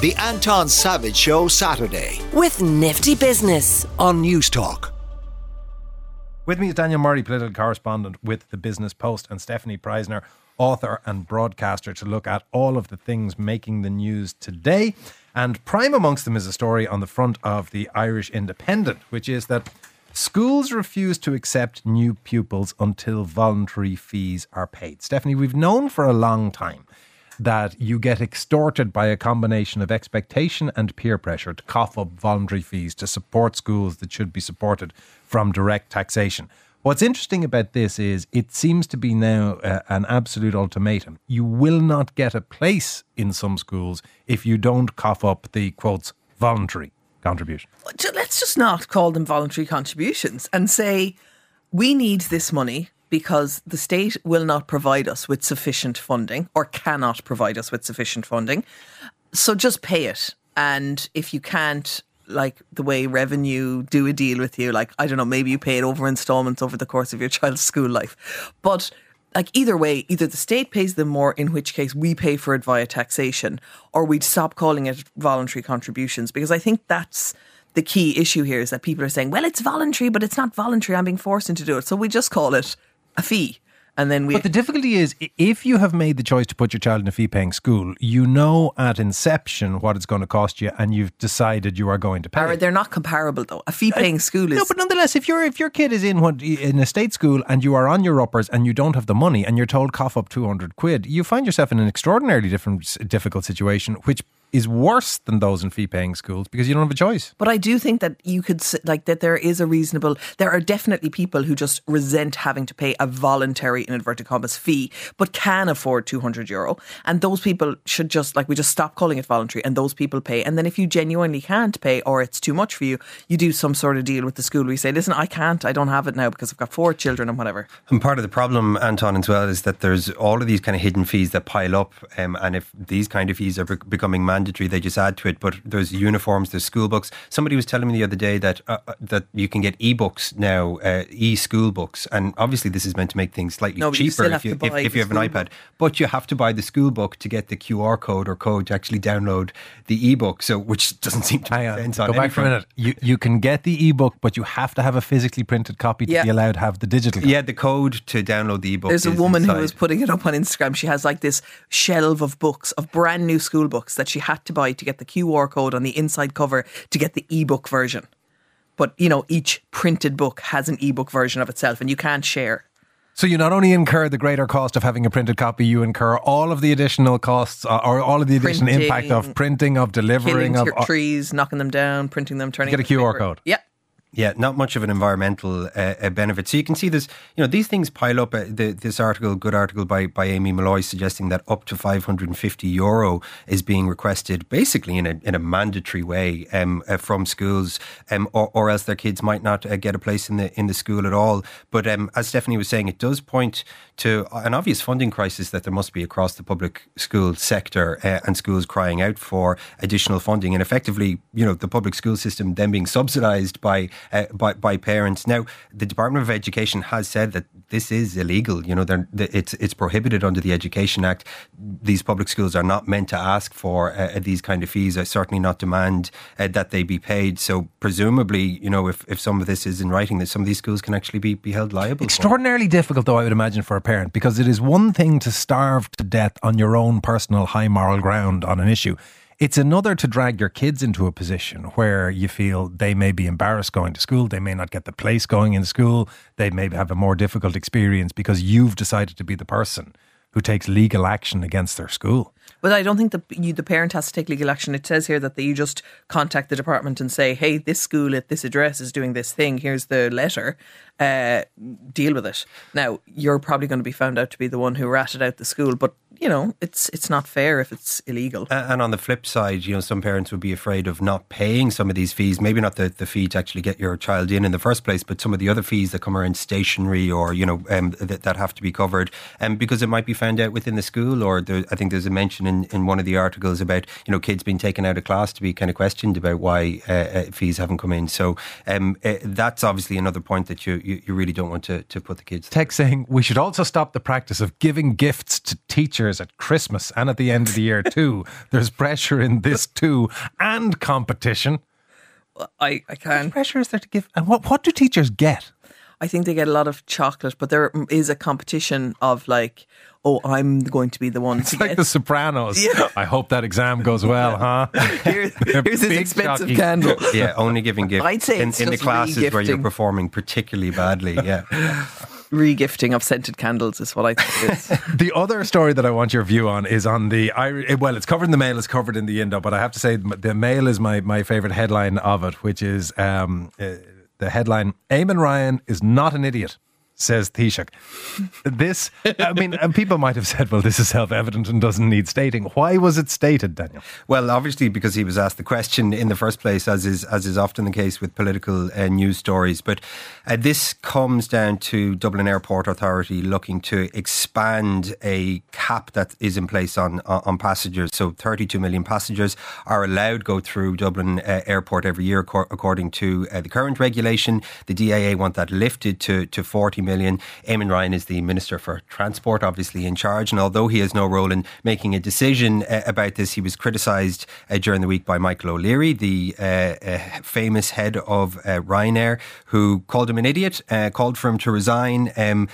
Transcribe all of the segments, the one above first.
The Anton Savage Show Saturday with Nifty Business on Newstalk. With me is Daniel Murray, political correspondent with the Business Post, and Stefanie Preissner, author and broadcaster, to look at all of the things making the news today. And prime amongst them is a story on the front of the Irish Independent, which is that schools refuse to accept new pupils until voluntary fees are paid. Stefanie, we've known for a long time that you get extorted by a combination of expectation and peer pressure to cough up voluntary fees to support schools that should be supported from direct taxation. What's interesting about this is it seems to be now uh, an absolute ultimatum. You will not get a place in some schools if you don't cough up the quotes voluntary contribution. Let's just not call them voluntary contributions and say we need this money because the state will not provide us with sufficient funding or cannot provide us with sufficient funding. So just pay it. And if you can't, like the way revenue do a deal with you, like, I don't know, maybe you pay it over installments over the course of your child's school life. But like either way, either the state pays them more, in which case we pay for it via taxation, or we'd stop calling it voluntary contributions because I think that's the key issue here is that people are saying, well, it's voluntary, but it's not voluntary. I'm being forced into do it. So we just call it a fee. And then we. But the difficulty is, if you have made the choice to put your child in a fee paying school, you know at inception what it's going to cost you, and you've decided you are going to pay. They're not comparable, though. A fee paying uh, school is. No, but nonetheless, if, you if your kid is in, what, in a state school and you are on your uppers and you don't have the money and you're told cough up 200 quid, you find yourself in an extraordinarily different, difficult situation, which is worse than those in fee paying schools because you don't have a choice. But I do think that you could, like, that there is a reasonable, there are definitely people who just resent having to pay a voluntary, in inverted commas, fee, but can afford 200 euro. And those people should just, like, we just stop calling it voluntary and those people pay. And then if you genuinely can't pay or it's too much for you, you do some sort of deal with the school We say, listen, I can't, I don't have it now because I've got four children and whatever. And part of the problem, Anton, as well, is that there's all of these kind of hidden fees that pile up. Um, and if these kind of fees are becoming mandatory, they just add to it. But there's uniforms, there's school books. Somebody was telling me the other day that uh, uh that you can get e-books now, uh, e-school books, and obviously this is meant to make things slightly no, cheaper you if you if, if, you have an iPad. Book. But you have to buy the school book to get the QR code or code to actually download the e-book. So which doesn't seem to make sense. Go back for a minute. You you can get the e-book, but you have to have a physically printed copy to yeah. be allowed to have the digital. Copy. Yeah, the code to download the e-book. There's a woman inside. who was putting it up on Instagram. She has like this shelf of books of brand new school books that she had to buy to get the QR code on the inside cover to get the ebook version. But, you know, each printed book has an ebook version of itself and you can't share. So you not only incur the greater cost of having a printed copy, you incur all of the additional costs uh, or all of the additional printing, impact of printing, of delivering, of uh, trees, knocking them down, printing them, turning. Get a QR paper. code. Yeah, yeah, not much of an environmental uh, benefit. So you can see this, you know, these things pile up. Uh, the, this article, good article by, by Amy Malloy, suggesting that up to 550 euro is being requested basically in a, in a mandatory way um, uh, from schools, um, or, or else their kids might not uh, get a place in the in the school at all. But um, as Stefanie was saying, it does point to an obvious funding crisis that there must be across the public school sector uh, and schools crying out for additional funding. And effectively, you know, the public school system then being subsidised by uh, by, by parents. Now, the Department of Education has said that this is illegal. You know, it's it's prohibited under the Education Act. These public schools are not meant to ask for uh, these kind of fees. I certainly not demand uh, that they be paid. So presumably, you know, if, if some of this is in writing, that some of these schools can actually be, be held liable. Extraordinarily difficult, though, I would imagine, for a parent, because it is one thing to starve to death on your own personal high moral ground on an issue. It's another to drag your kids into a position where you feel they may be embarrassed going to school, they may not get the place going in school, they may have a more difficult experience because you've decided to be the person who takes legal action against their school. But I don't think that you, the parent has to take legal action. It says here that you just contact the department and say, "Hey, this school at this address is doing this thing. Here's the letter. Uh, deal with it." Now, you're probably going to be found out to be the one who ratted out the school, but you know, it's it's not fair if it's illegal. And on the flip side, you know, some parents would be afraid of not paying some of these fees. Maybe not the, the fee to actually get your child in in the first place, but some of the other fees that come around stationery or you know um, that, that have to be covered, um, because it might be found out within the school, or there, I think there's a mention mention in, in one of the articles about you know kids being taken out of class to be kind of questioned about why uh, uh, fees haven't come in. So um, uh, that's obviously another point that you, you, you really don't want to, to put the kids. Text saying we should also stop the practice of giving gifts to teachers at Christmas and at the end of the year too. There's pressure in this too, and competition. I, I can. Pressure is there to give, and what what do teachers get? I think they get a lot of chocolate, but there is a competition of like, oh, I'm going to be the one It's to like get. The Sopranos. Yeah. I hope that exam goes well, huh? Here- here's this expensive jockey. candle. Yeah, only giving gifts I'd say in, in the classes where you're performing particularly badly. Yeah. Regifting of scented candles is what I think it is. The other story that I want your view on is on the. Well, it's covered in the Mail, it's covered in the Indo, but I have to say the Mail is my, my favourite headline of it, which is um, uh, the headline Eamon Ryan is not an idiot. Says Taoiseach. This, I mean, people might have said, well, this is self evident and doesn't need stating. Why was it stated, Daniel? Well, obviously, because he was asked the question in the first place, as is as is often the case with political uh, news stories. But uh, this comes down to Dublin Airport Authority looking to expand a cap that is in place on on passengers. So, 32 million passengers are allowed go through Dublin uh, Airport every year, according to uh, the current regulation. The DAA want that lifted to to 40 million. Eamon Ryan is the Minister for Transport, obviously in charge, and although he has no role in making a decision uh, about this, he was criticised uh, during the week by Michael O'Leary, the uh, uh, famous head of uh, Ryanair, who called him an idiot, called for him to resign. Um,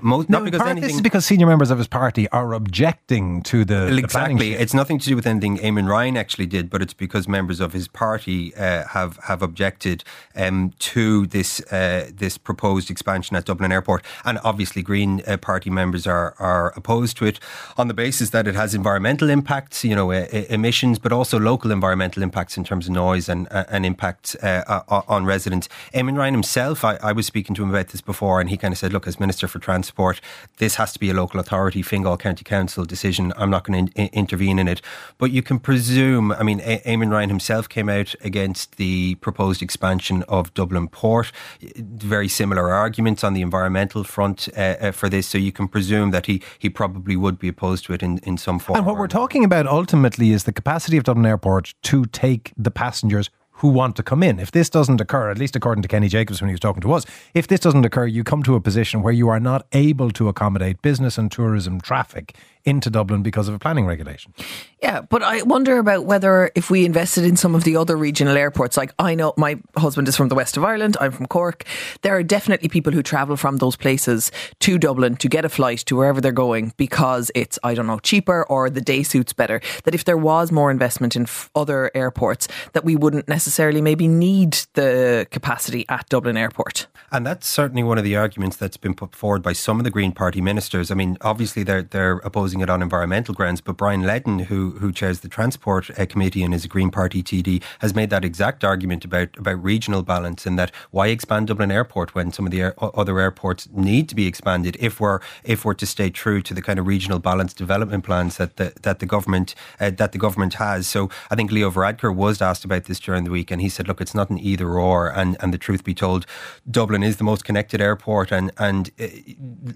most, not because anything. This is because senior members of his party are objecting to the, the Exactly. shift. It's nothing to do with anything Eamon Ryan actually did, but it's because members of his party have have objected um, to this this proposed expansion at Dublin Airport, and obviously Green uh, Party members are are opposed to it on the basis that it has environmental impacts, you know, uh, emissions, but also local environmental impacts in terms of noise and uh, and impacts uh, on residents. Eamon Ryan himself, I, I was speaking to him about this before, and he kind of said, "Look, as Minister for Transport, this has to be a local authority, Fingal County Council decision. I'm not going to in- intervene in it." But you can presume. I mean, a- Eamon Ryan himself came out against the proposed expansion of Dublin Port. Very similar arguments on the environmental front uh, uh, for this. So you can presume that he he probably would be opposed to it in, in some form. And what we're talking about ultimately is the capacity of Dublin Airport to take the passengers who want to come in. If this doesn't occur, at least according to Kenny Jacobs when he was talking to us, if this doesn't occur, you come to a position where you are not able to accommodate business and tourism traffic into Dublin because of a planning regulation. Yeah, but I wonder about whether if we invested in some of the other regional airports, like I know my husband is from the west of Ireland, I'm from Cork. There are definitely people who travel from those places to Dublin to get a flight to wherever they're going because it's, I don't know, cheaper or the day suits better. That if there was more investment in f- other airports, that we wouldn't necessarily maybe need the capacity at Dublin Airport. And that's certainly one of the arguments that's been put forward by some of the Green Party ministers. I mean, obviously they're they're opposing it on environmental grounds, but Brian Leddin, who who chairs the Transport uh, Committee and is a Green Party TD, has made that exact argument about about regional balance and that why expand Dublin Airport when some of the air, other airports need to be expanded if we're if we're to stay true to the kind of regional balance development plans that the that the government uh, that the government has. So I think Leo Varadkar was asked about this during the week, and he said, "Look, it's not an either or." And and the truth be told, Dublin is the most connected airport, and and uh,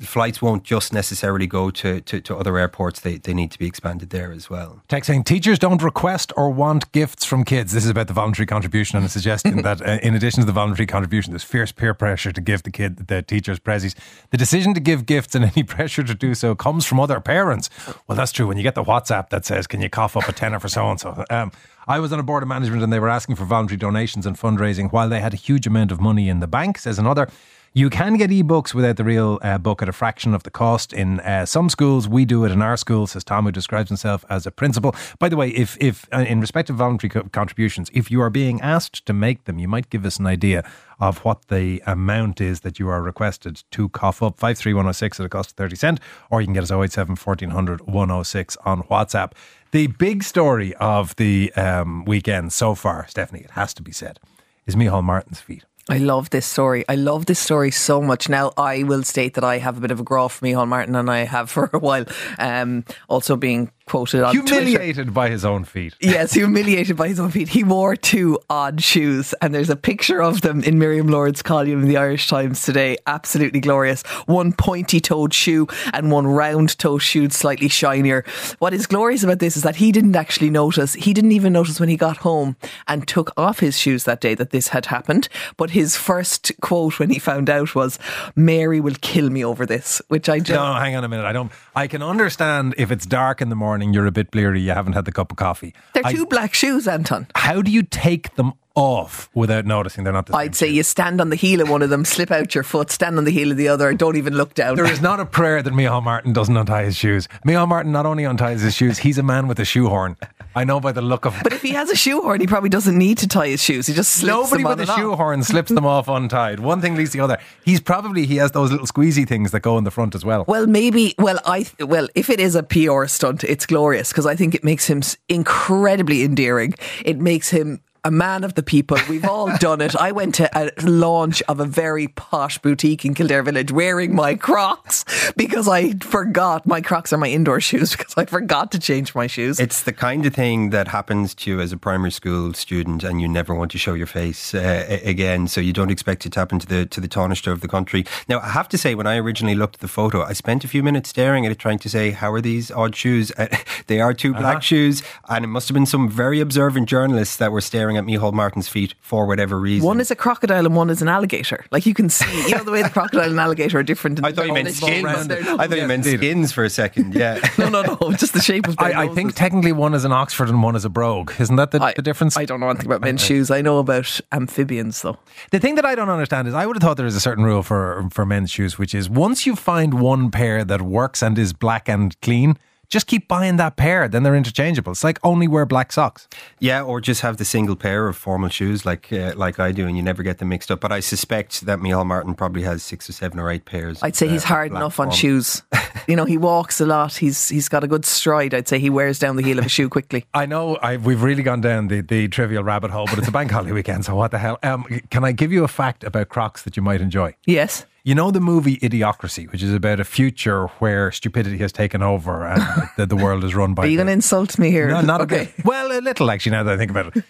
flights won't just necessarily go to, to, to other airports. They they need to be expanded there as well. Text saying teachers don't request or want gifts from kids. This is about the voluntary contribution and a suggestion that uh, in addition to the voluntary contribution, there's fierce peer pressure to give the kid the teachers prezzies. The decision to give gifts and any pressure to do so comes from other parents. Well, that's true. When you get the WhatsApp that says, "Can you cough up a tenner for so and so?" I was on a board of management and they were asking for voluntary donations and fundraising while they had a huge amount of money in the bank. Says another. You can get ebooks without the real uh, book at a fraction of the cost. In uh, some schools, we do it in our school, says Tom, who describes himself as a principal. By the way, if, if uh, in respect of voluntary co- contributions, if you are being asked to make them, you might give us an idea of what the amount is that you are requested to cough up. 53106 at a cost of 30 cent, or you can get us 087 1400 106 on WhatsApp. The big story of the um, weekend so far, Stefanie, it has to be said, is Micheál Martin's feet. I love this story. I love this story so much. Now, I will state that I have a bit of a grow for Micheál Martin, and I have for a while. Um, also, being quoted on Twitter. Humiliated by his own feet. Yes, humiliated by his own feet. He wore two odd shoes, and there's a picture of them in Miriam Lord's column in the Irish Times today. Absolutely glorious. One pointy toed shoe and one round-toed shoe, slightly shinier. What is glorious about this is that he didn't actually notice. He didn't even notice when he got home and took off his shoes that day that this had happened. But his first quote when he found out was, Mary will kill me over this, which I just. No, hang on a minute. I don't. I can understand if it's dark in the morning, you're a bit bleary, you haven't had the cup of coffee. They're I- two black shoes, Anton. how do you take them off without noticing they're not the same? I'd say you stand on the heel of one of them, slip out your foot, stand on the heel of the other, and don't even look down. There is not a prayer that Micheál Martin doesn't untie his shoes. Micheál Martin not only unties his shoes, he's a man with a shoehorn. I know by the look of But if he has a shoehorn, he probably doesn't need to tie his shoes. He just slips Nobody them with on a shoehorn slips them off untied. One thing leads to the other. He's probably he has those little squeezy things that go in the front as well. Well, maybe. Well, I well, if it is a PR stunt, it's glorious because I think it makes him incredibly endearing. It makes him a man of the people. We've all done it. I went to a launch of a very posh boutique in Kildare Village wearing my Crocs because I forgot my Crocs are my indoor shoes because I forgot to change my shoes. It's the kind of thing that happens to you as a primary school student, and you never want to show your face uh, again. So you don't expect it to happen to the to the Taoiseach of the country. Now, I have to say, when I originally looked at the photo, I spent a few minutes staring at it, trying to say, "How are these odd shoes?" Uh, they are two black shoes, and it must have been some very observant journalists that were staring at Micheál Martin's feet for whatever reason. one is a crocodile and one is an alligator. Like you can see, you know the way the crocodile and alligator are different. in I the thought you meant shape skins. I thought you meant skins for a second. Yeah. No, no, no, just the shape of their I, I think technically one is an Oxford and one is a brogue. Isn't that the, I- the difference? I don't know anything about men's shoes. I know about amphibians, though. The thing that I don't understand is I would have thought there is a certain rule for for men's shoes, which is once you find one pair that works and is black and clean, just keep buying that pair. Then they're interchangeable. It's like only wear black socks. Yeah, or just have the single pair of formal shoes like uh, like I do, and you never get them mixed up. But I suspect that Micheál Martin probably has six or seven or eight pairs. I'd say uh, he's hard black enough on formal. shoes. you know, he walks a lot. He's he's got a good stride. I'd say he wears down the heel of a shoe quickly. I know I, we've really gone down the, the trivial rabbit hole, but it's a bank holiday weekend, so what the hell? Um, can I give you a fact about Crocs that you might enjoy? Yes. You know the movie Idiocracy, which is about a future where stupidity has taken over and the, the world is run by. Are you going to insult me here? No, not okay. a bit. Well, a little actually. Now that I think about it,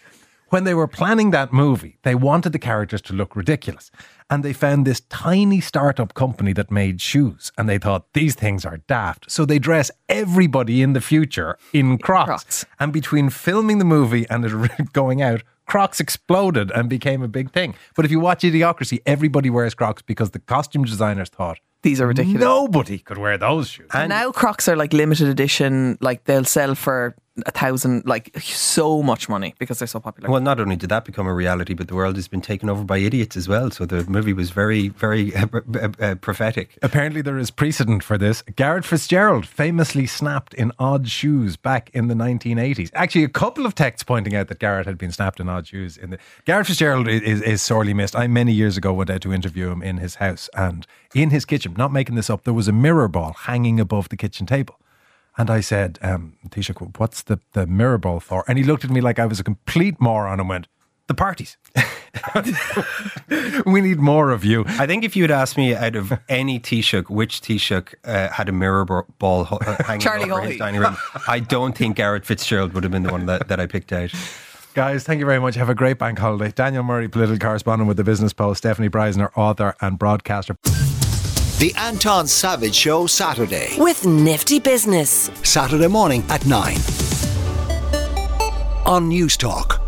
when they were planning that movie, they wanted the characters to look ridiculous, and they found this tiny startup company that made shoes, and they thought these things are daft, so they dress everybody in the future in Crocs. Crocs. And between filming the movie and it going out. Crocs exploded and became a big thing. But if you watch Idiocracy, everybody wears Crocs because the costume designers thought These are ridiculous. nobody could wear those shoes. And now Crocs are like limited edition. Like they'll sell for a thousand, like so much money because they're so popular. Well, not only did that become a reality, but the world has been taken over by idiots as well. So the movie was very, very uh, uh, uh, prophetic. Apparently, there is precedent for this. Garret FitzGerald famously snapped in odd shoes back in the 1980s. Actually, a couple of texts pointing out that Garret had been snapped in odd shoes. In the Garret FitzGerald is, is, is sorely missed. I many years ago went out to interview him in his house, and in his kitchen, not making this up, there was a mirror ball hanging above the kitchen table. And I said, um, Taoiseach, what's the, the mirror ball for? And he looked at me like I was a complete moron and went, the parties. we need more of you. I think if you had asked me out of any Taoiseach, which Taoiseach uh, had a mirror ball ho- uh, hanging Charlie over Haughey. his dining room, I don't think Garret FitzGerald would have been the one that, that I picked out. Guys, thank you very much. Have a great bank holiday. Daniel Murray, political correspondent with the Business Post, Stefanie Preissner, author and broadcaster. The Anton Savage Show Saturday. With Nifty Business. Saturday morning at 9. On News Talk.